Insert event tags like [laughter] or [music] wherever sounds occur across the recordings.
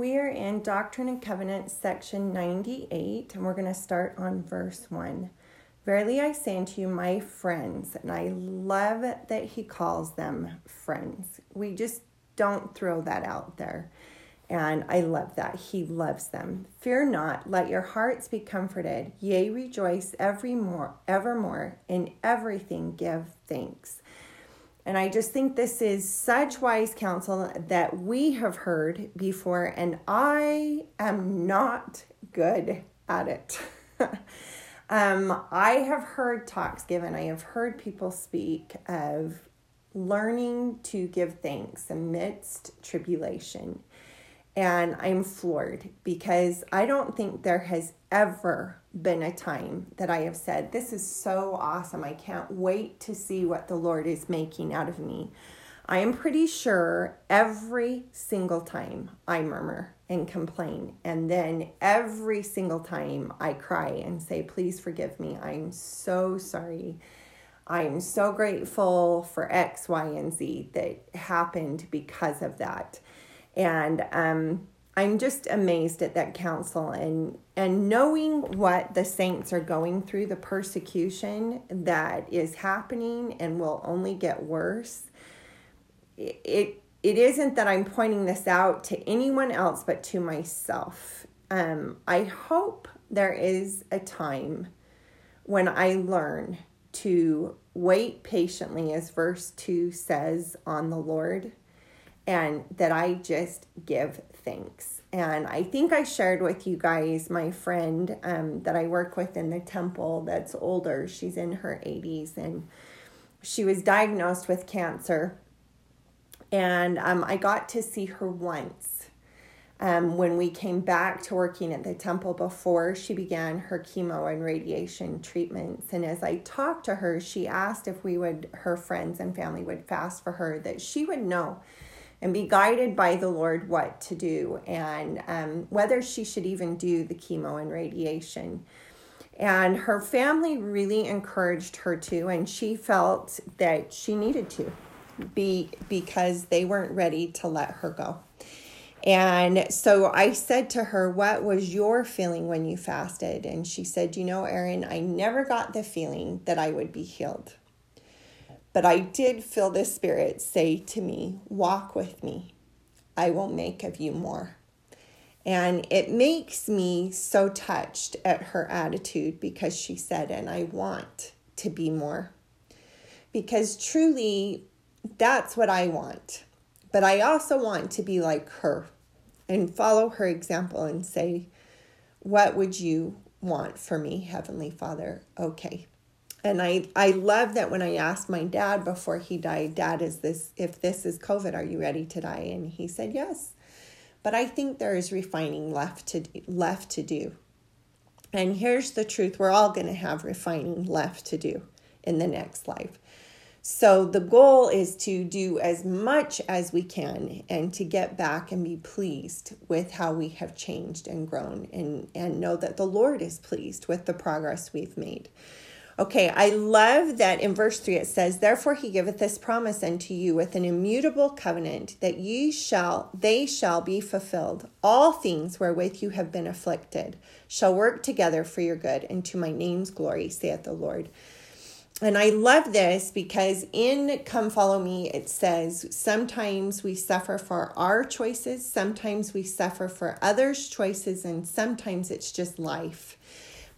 We are in Doctrine and Covenants, section 98, and we're going to start on verse 1. Verily I say unto you, my friends, and I love that he calls them friends. We just don't throw that out there. And I love that. He loves them. Fear not, let your hearts be comforted. Yea, rejoice every more, evermore. In everything give thanks. And I just think this is such wise counsel that we have heard before, and I am not good at it. [laughs] um, I have heard talks given, I have heard people speak of learning to give thanks amidst tribulation. And I'm floored because I don't think there has ever been a time that I have said, This is so awesome. I can't wait to see what the Lord is making out of me. I am pretty sure every single time I murmur and complain, and then every single time I cry and say, Please forgive me. I'm so sorry. I'm so grateful for X, Y, and Z that happened because of that and um, I'm just amazed at that counsel and and knowing what the saints are going through, the persecution that is happening and will only get worse. It it isn't that I'm pointing this out to anyone else but to myself. Um, I hope there is a time when I learn to wait patiently, as verse 2 says, on the Lord and that I just give thanks. And I think I shared with you guys my friend um, that I work with in the temple that's older. She's in her 80s and she was diagnosed with cancer. And um, I got to see her once um, when we came back to working at the temple before she began her chemo and radiation treatments. And as I talked to her, she asked if we would, her friends and family would fast for her, that she would know and be guided by the Lord what to do and um, whether she should even do the chemo and radiation. And her family really encouraged her to, and she felt that she needed to be because they weren't ready to let her go. And so I said to her, What was your feeling when you fasted? And she said, You know, Erin, I never got the feeling that I would be healed. But I did feel the Spirit say to me, Walk with me. I will make of you more. And it makes me so touched at her attitude because she said, And I want to be more. Because truly, that's what I want. But I also want to be like her and follow her example and say, What would you want for me, Heavenly Father? Okay, and I I love that when I asked my dad before he died, Dad, is this if this is COVID, are you ready to die? And he said yes. But I think there is refining left to left to do. And here's the truth: we're all going to have refining left to do in the next life. So the goal is to do as much as we can and to get back and be pleased with how we have changed and grown and, and know that the Lord is pleased with the progress we've made. Okay, I love that in verse 3 it says, Therefore he giveth this promise unto you with an immutable covenant, that ye shall, they shall be fulfilled. All things wherewith you have been afflicted shall work together for your good, and to my name's glory, saith the Lord. And I love this because in Come Follow Me, it says sometimes we suffer for our choices, sometimes we suffer for others' choices, and sometimes it's just life.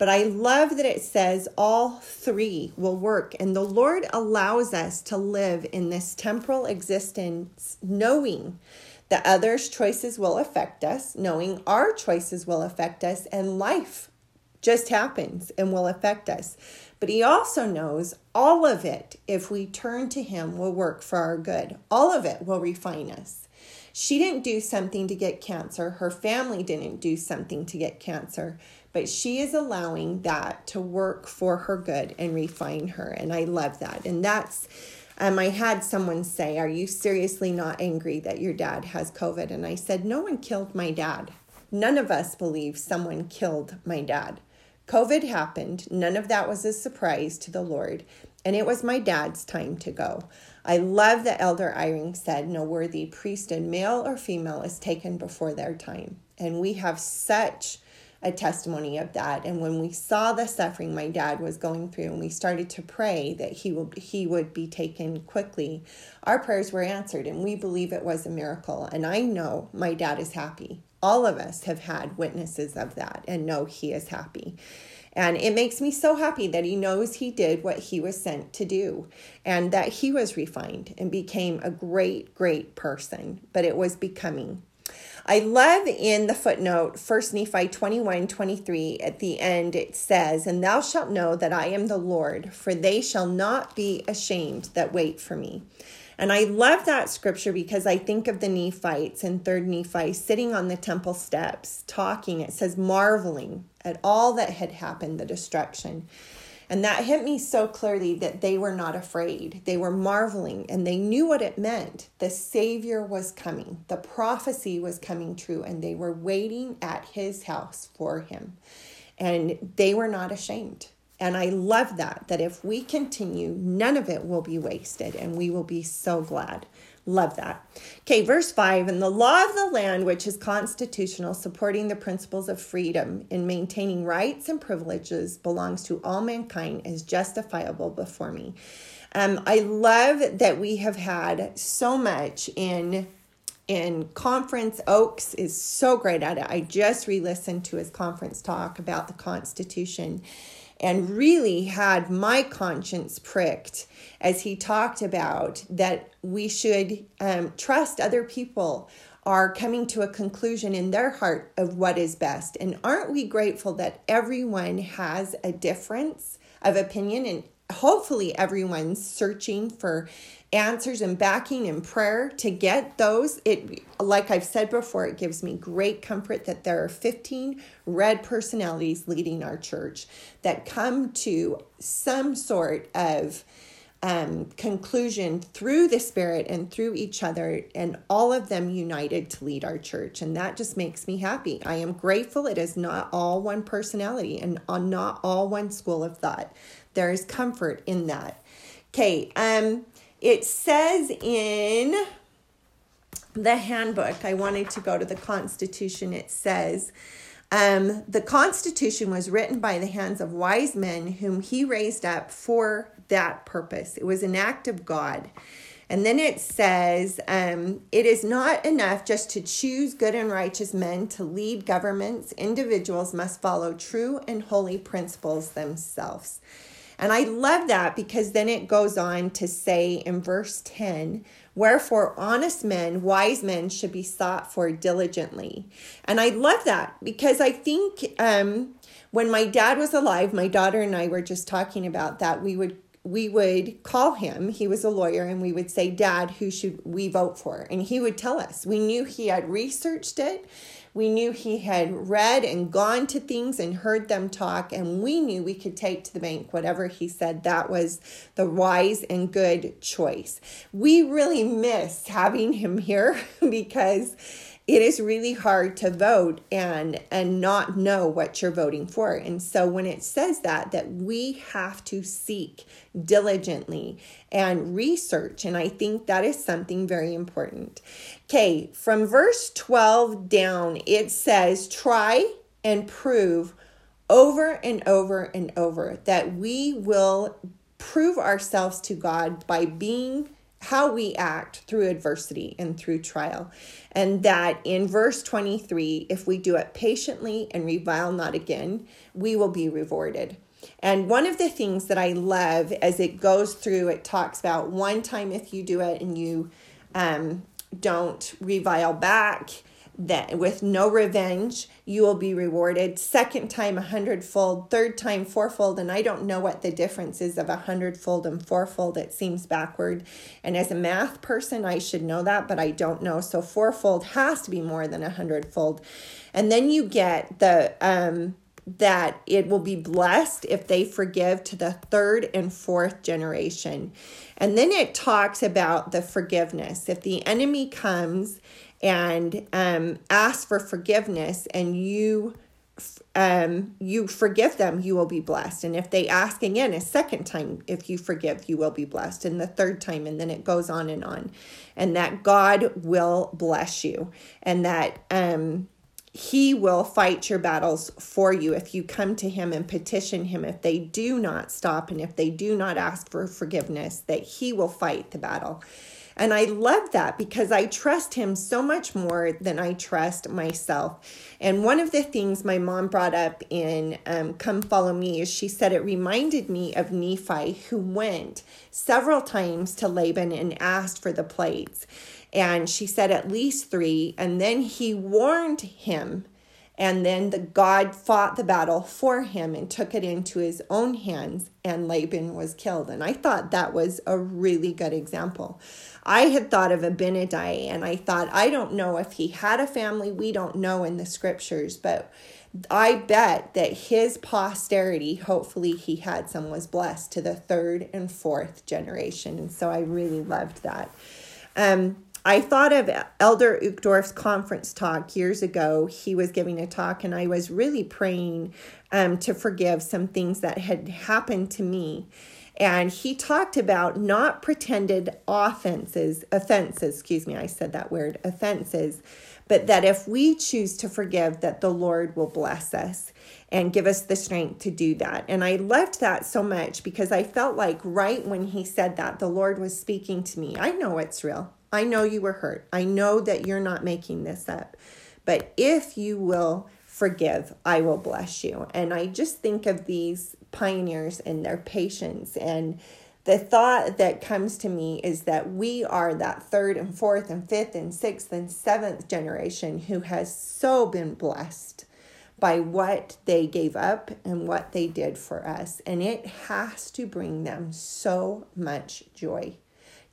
But I love that it says all three will work. And the Lord allows us to live in this temporal existence knowing that others' choices will affect us, knowing our choices will affect us, and life just happens and will affect us. But He also knows all of it, if we turn to Him, will work for our good. All of it will refine us. She didn't do something to get cancer. Her family didn't do something to get cancer but she is allowing that to work for her good and refine her. And I love that. And that's, um, I had someone say, Are you seriously not angry that your dad has COVID? And I said, No one killed my dad. None of us believe someone killed my dad. COVID happened. None of that was a surprise to the Lord. and it was my dad's time to go. I love that Elder Eyring said, No worthy priesthood, male or female, is taken before their time. And we have such a testimony of that. And when we saw the suffering my dad was going through, and we started to pray that he would he would be taken quickly, our prayers were answered, and we believe it was a miracle. And I know my dad is happy. All of us have had witnesses of that, and know he is happy. And it makes me so happy that he knows he did what he was sent to do and that he was refined and became a great, great person. But it was becoming. I love in the footnote, 1 Nephi 21 23, at the end, it says, And thou shalt know that I am the Lord, for they shall not be ashamed that wait for me. And I love that scripture because I think of the Nephites in 3rd Nephi sitting on the temple steps talking. It says, marveling at all that had happened, the destruction. And that hit me so clearly that they were not afraid. They were marveling and they knew what it meant. The Savior was coming, the prophecy was coming true, and they were waiting at his house for him. And they were not ashamed. And I love that, that if we continue, none of it will be wasted and we will be so glad. Love that. Okay, verse 5 And the law of the land, which is constitutional, supporting the principles of freedom in maintaining rights and privileges, belongs to all mankind, is justifiable before me. Um, I love that we have had so much in in conference. Oaks is so great at it. I just re listened to his conference talk about the Constitution and really had my conscience pricked as he talked about that we should um, trust other people are coming to a conclusion in their heart of what is best. And aren't we grateful that everyone has a difference of opinion and hopefully everyone's searching for answers and backing and prayer to get those it like i've said before it gives me great comfort that there are 15 red personalities leading our church that come to some sort of um, conclusion through the Spirit and through each other, and all of them united to lead our church. And that just makes me happy. I am grateful it is not all one personality and on not all one school of thought. There is comfort in that. Okay, um, it says in the handbook, I wanted to go to the Constitution, it says, um, the Constitution was written by the hands of wise men whom he raised up for that purpose. It was an act of God. And then it says, um, it is not enough just to choose good and righteous men to lead governments. Individuals must follow true and holy principles themselves. And I love that because then it goes on to say in verse 10 Wherefore, honest men, wise men should be sought for diligently. And I love that because I think um, when my dad was alive, my daughter and I were just talking about that. We would we would call him he was a lawyer and we would say dad who should we vote for and he would tell us we knew he had researched it we knew he had read and gone to things and heard them talk, and we knew we could take to the bank whatever he said. That was the wise and good choice. We really miss having him here [laughs] because it is really hard to vote and and not know what you're voting for. And so when it says that that we have to seek diligently and research and i think that is something very important. Okay from verse 12 down it says try and prove over and over and over that we will prove ourselves to god by being how we act through adversity and through trial. And that in verse 23, if we do it patiently and revile not again, we will be rewarded. And one of the things that I love as it goes through, it talks about one time if you do it and you um, don't revile back, that with no revenge you will be rewarded. Second time a hundredfold. Third time fourfold. And i don't know what the difference is of a hundredfold and fourfold. It seems backward. And as a math person i should know that but i don't know. So fourfold has to be more than a hundredfold. And then you get the um that it will be blessed if they forgive to the third and fourth generation. And then it talks about the forgiveness. If the enemy comes and um, ask for forgiveness and you um, you forgive them, you will be blessed. And if they ask again a second time, if you forgive, you will be blessed. And the third time, and then it goes on and on. And that God will bless you. And that um, He will fight your battles for you if you come to Him and petition Him. If they do not stop and if they do not ask for forgiveness, that He will fight the battle. And I love that because I trust him so much more than I trust myself. And one of the things my mom brought up in um, Come Follow Me is she said it reminded me of Nephi, who went several times to Laban and asked for the plates. And she said at least three. And then he warned him and then the God fought the battle for him and took it into his own hands, and Laban was killed. And I thought that was a really good example. I had thought of Abinadi, and I thought, I don't know if he had a family, we don't know in the scriptures, but I bet that his posterity, hopefully he had some, was blessed to the third and fourth generation. And so I really loved that. Um, I thought of Elder Uchtdorf's conference talk years ago. He was giving a talk, and I was really praying um, to forgive some things that had happened to me. And he talked about not pretended offenses, offenses, excuse me, I said that word, offenses, but that if we choose to forgive, that the Lord will bless us and give us the strength to do that. And I loved that so much because I felt like right when he said that, the Lord was speaking to me. I know it's real. I know you were hurt. I know that you're not making this up. But if you will forgive, I will bless you. And I just think of these pioneers and their patience. And the thought that comes to me is that we are that third and fourth and fifth and sixth and seventh generation who has so been blessed by what they gave up and what they did for us. And it has to bring them so much joy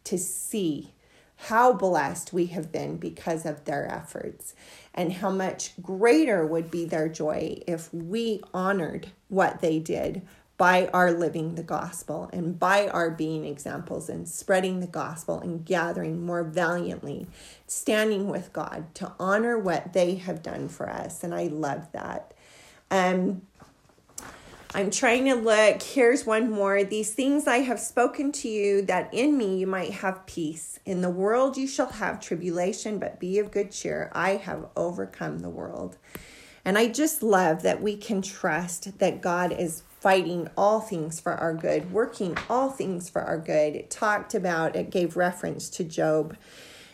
to see how blessed we have been because of their efforts, and how much greater would be their joy if we honored what they did by our living the gospel and by our being examples and spreading the gospel and gathering more valiantly, standing with God to honor what they have done for us. And I love that. Um, I'm trying to look. Here's one more. These things I have spoken to you, that in me you might have peace. In the world you shall have tribulation, but be of good cheer. I have overcome the world. And I just love that we can trust that God is fighting all things for our good, working all things for our good. It talked about, it gave reference to Job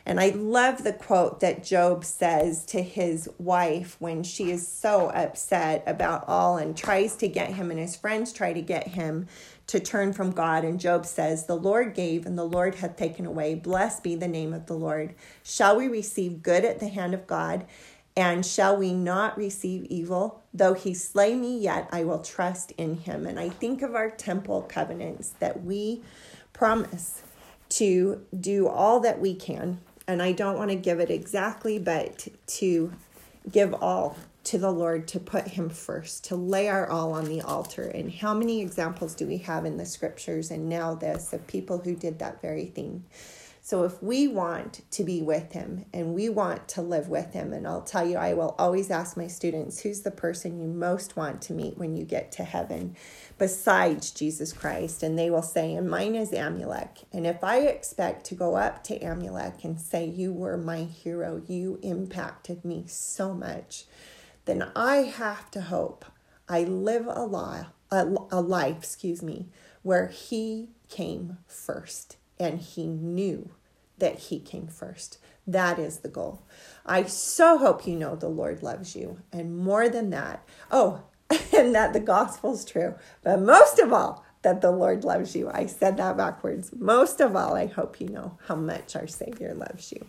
and I love the quote that Job says to his wife when she is so upset about all and tries to get him, and his friends try to get him to turn from God. And Job says, The Lord gave, and the Lord hath taken away. Blessed be the name of the Lord. Shall we receive good at the hand of God? And shall we not receive evil? Though he slay me, yet I will trust in him. And I think of our temple covenants that we promise to do all that we can and I don't want to give it exactly, but to give all to the Lord, to put Him first, to lay our all on the altar. And how many examples do we have in the scriptures and now this of people who did that very thing? So if we want to be with him and we want to live with him, and I'll tell you, I will always ask my students, who's the person you most want to meet when you get to heaven besides Jesus Christ? And they will say, and mine is Amulek. And if I expect to go up to Amulek and say, you were my hero, you impacted me so much, then I have to hope I live a life, a, a life, excuse me, where he came first and he knew that he came first. That is the goal. I so hope you know the Lord loves you. And more than that, oh, [laughs] and that the gospel's true. But most of all, that the Lord loves you. I said that backwards. Most of all, I hope you know how much our Savior loves you.